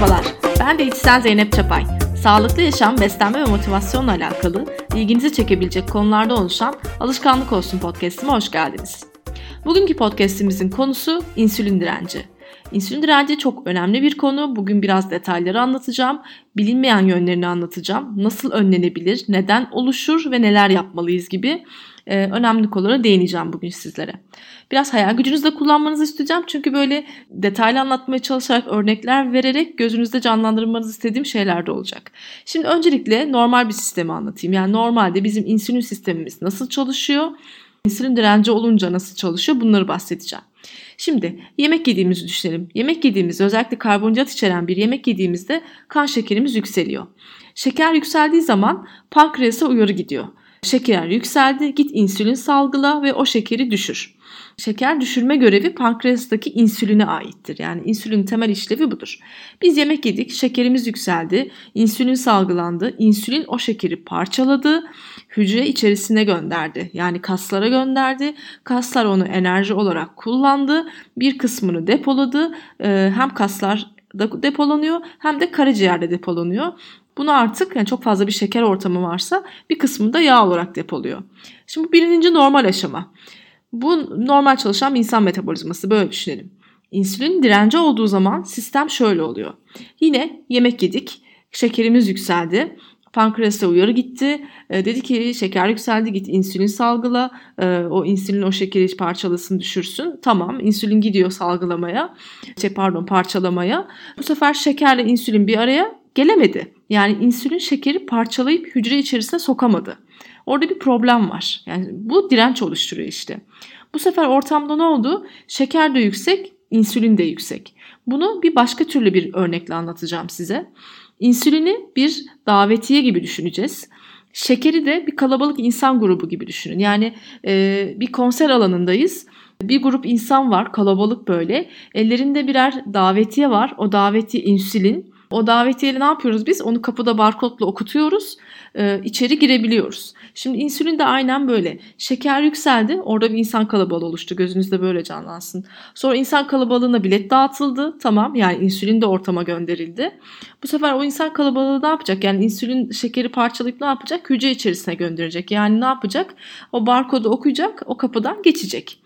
Merhabalar, ben diyetisyen Zeynep Çapay. Sağlıklı yaşam, beslenme ve motivasyonla alakalı ilginizi çekebilecek konularda oluşan Alışkanlık Olsun podcast'ime hoş geldiniz. Bugünkü podcast'imizin konusu insülin direnci. İnsülin direnci çok önemli bir konu. Bugün biraz detayları anlatacağım. Bilinmeyen yönlerini anlatacağım. Nasıl önlenebilir, neden oluşur ve neler yapmalıyız gibi e, önemli konulara değineceğim bugün sizlere. Biraz hayal gücünüzü de kullanmanızı isteyeceğim. Çünkü böyle detaylı anlatmaya çalışarak örnekler vererek gözünüzde canlandırmanızı istediğim şeyler de olacak. Şimdi öncelikle normal bir sistemi anlatayım. Yani normalde bizim insülin sistemimiz nasıl çalışıyor? İnsülin direnci olunca nasıl çalışıyor? Bunları bahsedeceğim. Şimdi yemek yediğimizi düşünelim. Yemek yediğimizde özellikle karbonhidrat içeren bir yemek yediğimizde kan şekerimiz yükseliyor. Şeker yükseldiği zaman pankreasa uyarı gidiyor. Şeker yükseldi, git insülin salgıla ve o şekeri düşür. Şeker düşürme görevi pankreastaki insüline aittir. Yani insülin temel işlevi budur. Biz yemek yedik, şekerimiz yükseldi, insülin salgılandı. İnsülin o şekeri parçaladı, hücre içerisine gönderdi. Yani kaslara gönderdi. Kaslar onu enerji olarak kullandı. Bir kısmını depoladı. Ee, hem kaslar depolanıyor hem de karaciğerde depolanıyor. Bunu artık yani çok fazla bir şeker ortamı varsa bir kısmını da yağ olarak depoluyor. Şimdi birinci normal aşama. Bu normal çalışan bir insan metabolizması böyle düşünelim. İnsülin direnci olduğu zaman sistem şöyle oluyor. Yine yemek yedik, şekerimiz yükseldi. Pankreasa uyarı gitti. E, dedi ki şeker yükseldi git insülin salgıla. E, o insülin o şekeri parçalasın düşürsün. Tamam insülin gidiyor salgılamaya. Şey pardon parçalamaya. Bu sefer şekerle insülin bir araya gelemedi. Yani insülin şekeri parçalayıp hücre içerisine sokamadı. Orada bir problem var. Yani bu direnç oluşturuyor işte. Bu sefer ortamda ne oldu? Şeker de yüksek, insülin de yüksek. Bunu bir başka türlü bir örnekle anlatacağım size. İnsülini bir davetiye gibi düşüneceğiz. Şekeri de bir kalabalık insan grubu gibi düşünün. Yani e, bir konser alanındayız. Bir grup insan var kalabalık böyle. Ellerinde birer davetiye var. O davetiye insülin. O davetiyeyle ne yapıyoruz biz? Onu kapıda barkodla okutuyoruz. E, içeri girebiliyoruz. Şimdi insülin de aynen böyle. Şeker yükseldi. Orada bir insan kalabalığı oluştu. Gözünüzde böyle canlansın. Sonra insan kalabalığına bilet dağıtıldı. Tamam yani insülin de ortama gönderildi. Bu sefer o insan kalabalığı ne yapacak? Yani insülin şekeri parçalayıp ne yapacak? Hücre içerisine gönderecek. Yani ne yapacak? O barkodu okuyacak. O kapıdan geçecek.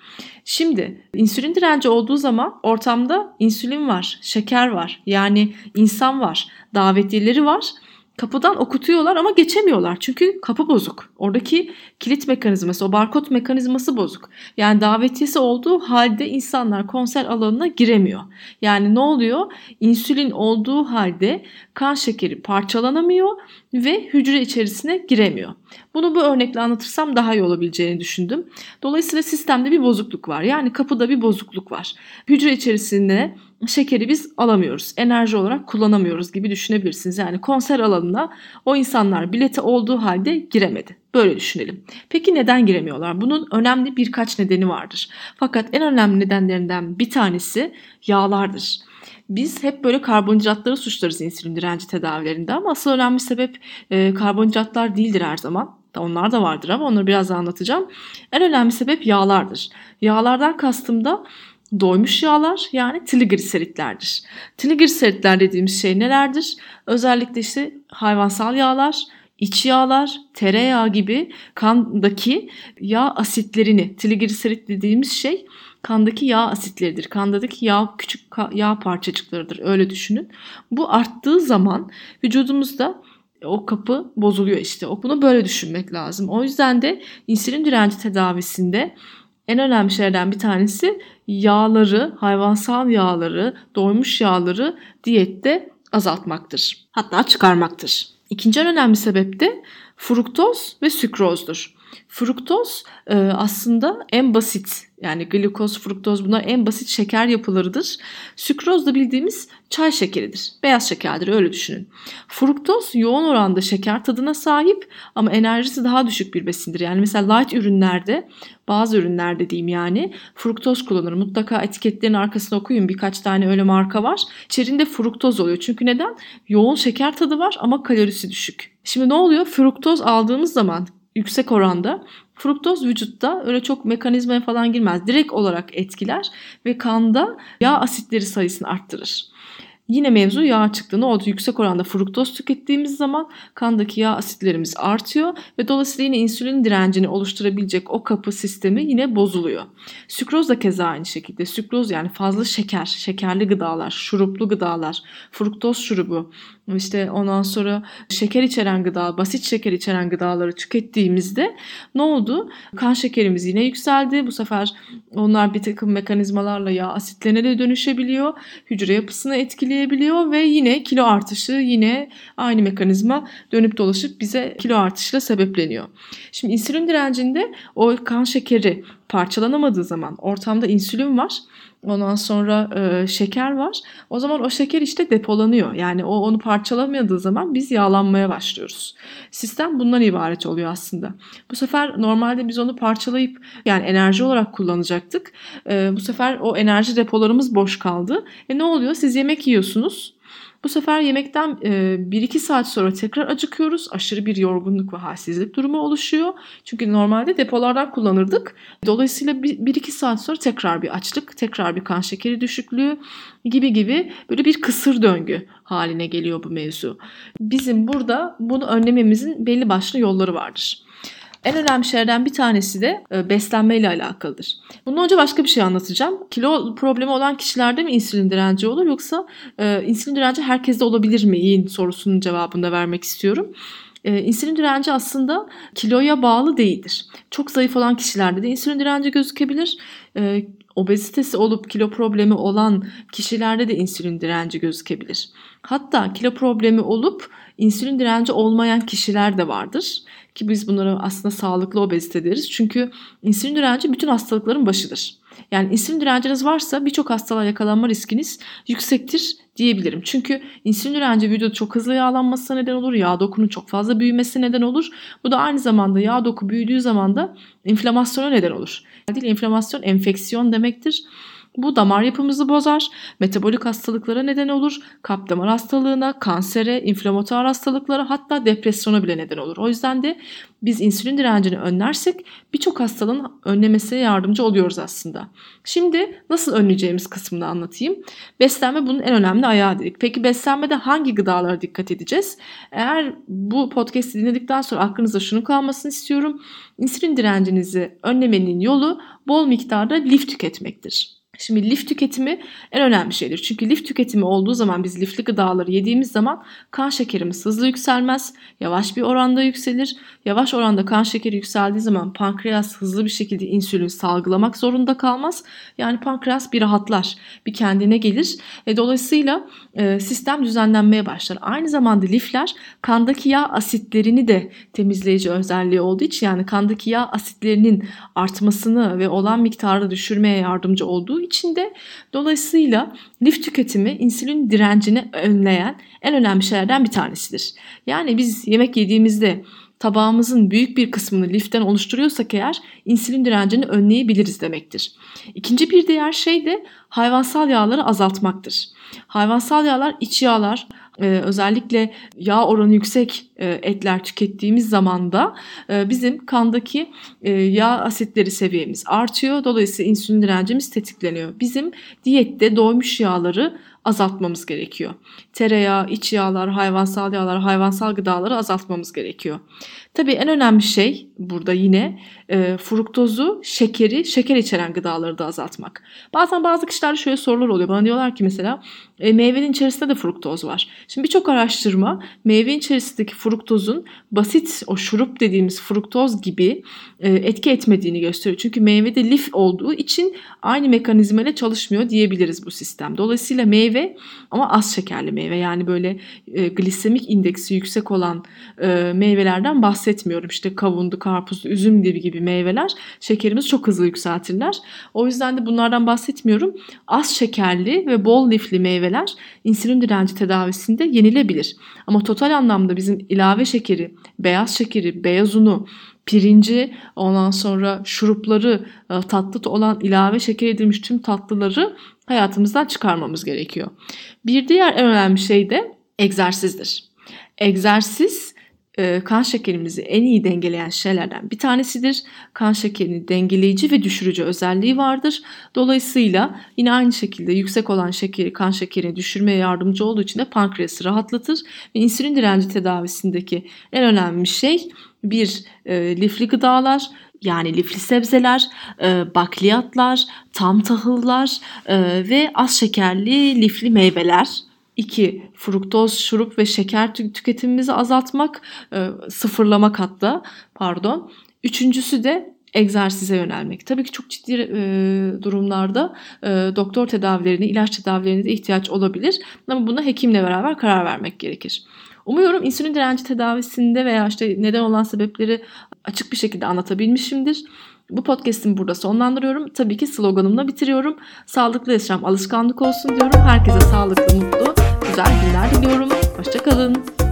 Şimdi insülin direnci olduğu zaman ortamda insülin var, şeker var. Yani insan var, davetiyeleri var kapıdan okutuyorlar ama geçemiyorlar. Çünkü kapı bozuk. Oradaki kilit mekanizması, o barkod mekanizması bozuk. Yani davetiyesi olduğu halde insanlar konser alanına giremiyor. Yani ne oluyor? İnsülin olduğu halde kan şekeri parçalanamıyor ve hücre içerisine giremiyor. Bunu bu örnekle anlatırsam daha iyi olabileceğini düşündüm. Dolayısıyla sistemde bir bozukluk var. Yani kapıda bir bozukluk var. Hücre içerisinde şekeri biz alamıyoruz. Enerji olarak kullanamıyoruz gibi düşünebilirsiniz. Yani konser alanına o insanlar bileti olduğu halde giremedi. Böyle düşünelim. Peki neden giremiyorlar? Bunun önemli birkaç nedeni vardır. Fakat en önemli nedenlerinden bir tanesi yağlardır. Biz hep böyle karbonhidratları suçlarız insülin direnci tedavilerinde ama asıl önemli sebep e, karbonhidratlar değildir her zaman. Onlar da vardır ama onları biraz anlatacağım. En önemli sebep yağlardır. Yağlardan kastım da doymuş yağlar yani trigliseritlerdir. Trigliseritler dediğimiz şey nelerdir? Özellikle işte hayvansal yağlar, iç yağlar, tereyağı gibi kandaki yağ asitlerini, trigliserit dediğimiz şey kandaki yağ asitleridir. Kandaki yağ küçük yağ parçacıklarıdır. Öyle düşünün. Bu arttığı zaman vücudumuzda o kapı bozuluyor işte. Bunu böyle düşünmek lazım. O yüzden de insülin direnci tedavisinde en önemli şeylerden bir tanesi yağları, hayvansal yağları, doymuş yağları diyette azaltmaktır. Hatta çıkarmaktır. İkinci en önemli sebep de fruktoz ve sükrozdur. Fruktoz e, aslında en basit yani glikoz, fruktoz bunlar en basit şeker yapılarıdır. Sükroz da bildiğimiz çay şekeridir. Beyaz şekerdir öyle düşünün. Fruktoz yoğun oranda şeker tadına sahip ama enerjisi daha düşük bir besindir. Yani mesela light ürünlerde bazı ürünlerde diyeyim yani fruktoz kullanır. Mutlaka etiketlerin arkasına okuyun birkaç tane öyle marka var. İçerinde fruktoz oluyor. Çünkü neden? Yoğun şeker tadı var ama kalorisi düşük. Şimdi ne oluyor? Fruktoz aldığımız zaman yüksek oranda fruktoz vücutta öyle çok mekanizmaya falan girmez. Direkt olarak etkiler ve kanda yağ asitleri sayısını arttırır. Yine mevzu yağ çıktı. Ne oldu? Yüksek oranda fruktoz tükettiğimiz zaman kandaki yağ asitlerimiz artıyor ve dolayısıyla yine insülin direncini oluşturabilecek o kapı sistemi yine bozuluyor. Sükroz da keza aynı şekilde. Sükroz yani fazla şeker, şekerli gıdalar, şuruplu gıdalar, fruktoz şurubu, işte ondan sonra şeker içeren gıda, basit şeker içeren gıdaları tükettiğimizde ne oldu? Kan şekerimiz yine yükseldi. Bu sefer onlar bir takım mekanizmalarla yağ asitlerine de dönüşebiliyor. Hücre yapısını etkileyebiliyor ve yine kilo artışı yine aynı mekanizma dönüp dolaşıp bize kilo artışıyla sebepleniyor. Şimdi insülin direncinde o kan şekeri parçalanamadığı zaman ortamda insülin var Ondan sonra e, şeker var. O zaman o şeker işte depolanıyor. Yani o onu parçalamadığı zaman biz yağlanmaya başlıyoruz. Sistem bundan ibaret oluyor aslında. Bu sefer normalde biz onu parçalayıp yani enerji olarak kullanacaktık. E, bu sefer o enerji depolarımız boş kaldı. E ne oluyor? Siz yemek yiyorsunuz. Bu sefer yemekten 1-2 saat sonra tekrar acıkıyoruz. Aşırı bir yorgunluk ve halsizlik durumu oluşuyor. Çünkü normalde depolardan kullanırdık. Dolayısıyla 1-2 saat sonra tekrar bir açlık, tekrar bir kan şekeri düşüklüğü gibi gibi böyle bir kısır döngü haline geliyor bu mevzu. Bizim burada bunu önlememizin belli başlı yolları vardır. En önemli şeylerden bir tanesi de e, beslenme ile alakalıdır. Bundan önce başka bir şey anlatacağım. Kilo problemi olan kişilerde mi insülin direnci olur yoksa e, insülin direnci herkeste olabilir mi? İyin sorusunun cevabını da vermek istiyorum. E, insülin direnci aslında kiloya bağlı değildir. Çok zayıf olan kişilerde de insülin direnci gözükebilir. E, obezitesi olup kilo problemi olan kişilerde de insülin direnci gözükebilir. Hatta kilo problemi olup insülin direnci olmayan kişiler de vardır. Ki biz bunlara aslında sağlıklı obezite deriz. Çünkü insülin direnci bütün hastalıkların başıdır. Yani insülin direnciniz varsa birçok hastalığa yakalanma riskiniz yüksektir diyebilirim. Çünkü insülin direnci vücuda çok hızlı yağlanması neden olur. Yağ dokunun çok fazla büyümesi neden olur. Bu da aynı zamanda yağ doku büyüdüğü zaman da inflamasyona neden olur. Değil, inflamasyon enfeksiyon demektir. Bu damar yapımızı bozar, metabolik hastalıklara neden olur, kalp damar hastalığına, kansere, inflamatuar hastalıklara hatta depresyona bile neden olur. O yüzden de biz insülin direncini önlersek birçok hastalığın önlemesine yardımcı oluyoruz aslında. Şimdi nasıl önleyeceğimiz kısmını anlatayım. Beslenme bunun en önemli ayağı dedik. Peki beslenmede hangi gıdalara dikkat edeceğiz? Eğer bu podcast'i dinledikten sonra aklınızda şunu kalmasını istiyorum. İnsülin direncinizi önlemenin yolu bol miktarda lif tüketmektir. Şimdi lif tüketimi en önemli şeydir. Çünkü lif tüketimi olduğu zaman biz lifli gıdaları yediğimiz zaman kan şekerimiz hızlı yükselmez. Yavaş bir oranda yükselir. Yavaş oranda kan şekeri yükseldiği zaman pankreas hızlı bir şekilde insülin salgılamak zorunda kalmaz. Yani pankreas bir rahatlar, bir kendine gelir. E, dolayısıyla e, sistem düzenlenmeye başlar. Aynı zamanda lifler kandaki yağ asitlerini de temizleyici özelliği olduğu için yani kandaki yağ asitlerinin artmasını ve olan miktarı düşürmeye yardımcı olduğu de dolayısıyla lif tüketimi insülin direncini önleyen en önemli şeylerden bir tanesidir. Yani biz yemek yediğimizde tabağımızın büyük bir kısmını liften oluşturuyorsak eğer insülin direncini önleyebiliriz demektir. İkinci bir diğer şey de hayvansal yağları azaltmaktır. Hayvansal yağlar iç yağlar, e, özellikle yağ oranı yüksek e, etler tükettiğimiz zaman da e, bizim kandaki e, yağ asitleri seviyemiz artıyor. Dolayısıyla insülin direncimiz tetikleniyor. Bizim diyette doymuş yağları azaltmamız gerekiyor. Tereyağı, iç yağlar, hayvansal yağlar, hayvansal gıdaları azaltmamız gerekiyor. Tabii en önemli şey burada yine e, fruktozu, şekeri, şeker içeren gıdaları da azaltmak. Bazen bazı kişilerde şöyle sorular oluyor. Bana diyorlar ki mesela e, meyvenin içerisinde de fruktoz var. Şimdi birçok araştırma meyvenin içerisindeki fruktozun basit o şurup dediğimiz fruktoz gibi e, etki etmediğini gösteriyor. Çünkü meyvede lif olduğu için aynı mekanizmayla çalışmıyor diyebiliriz bu sistem. Dolayısıyla meyve ama az şekerli meyve yani böyle e, glisemik indeksi yüksek olan e, meyvelerden bahsetmiyorum. İşte kavundu, karpuzdu, üzüm gibi gibi meyveler şekerimizi çok hızlı yükseltirler. O yüzden de bunlardan bahsetmiyorum. Az şekerli ve bol lifli meyveler insülin direnci tedavisinde yenilebilir. Ama total anlamda bizim ilave şekeri, beyaz şekeri, beyaz unu, pirinci, ondan sonra şurupları, e, tatlı olan ilave şeker edilmiş tüm tatlıları hayatımızdan çıkarmamız gerekiyor. Bir diğer en önemli şey de egzersizdir. Egzersiz kan şekerimizi en iyi dengeleyen şeylerden bir tanesidir. Kan şekerini dengeleyici ve düşürücü özelliği vardır. Dolayısıyla yine aynı şekilde yüksek olan şekeri kan şekerini düşürmeye yardımcı olduğu için de pankreası rahatlatır. Ve insülin direnci tedavisindeki en önemli şey bir e, lifli gıdalar yani lifli sebzeler, e, bakliyatlar, tam tahıllar e, ve az şekerli lifli meyveler 2. Fruktoz, şurup ve şeker tüketimimizi azaltmak, e, sıfırlamak hatta pardon. Üçüncüsü de egzersize yönelmek. Tabii ki çok ciddi e, durumlarda e, doktor tedavilerine, ilaç tedavilerine de ihtiyaç olabilir. Ama buna hekimle beraber karar vermek gerekir. Umuyorum insülin direnci tedavisinde veya işte neden olan sebepleri açık bir şekilde anlatabilmişimdir. Bu podcast'imi burada sonlandırıyorum. Tabii ki sloganımla bitiriyorum. Sağlıklı yaşam alışkanlık olsun diyorum. Herkese sağlıklı, mutlu, güzel günler diliyorum. Hoşçakalın.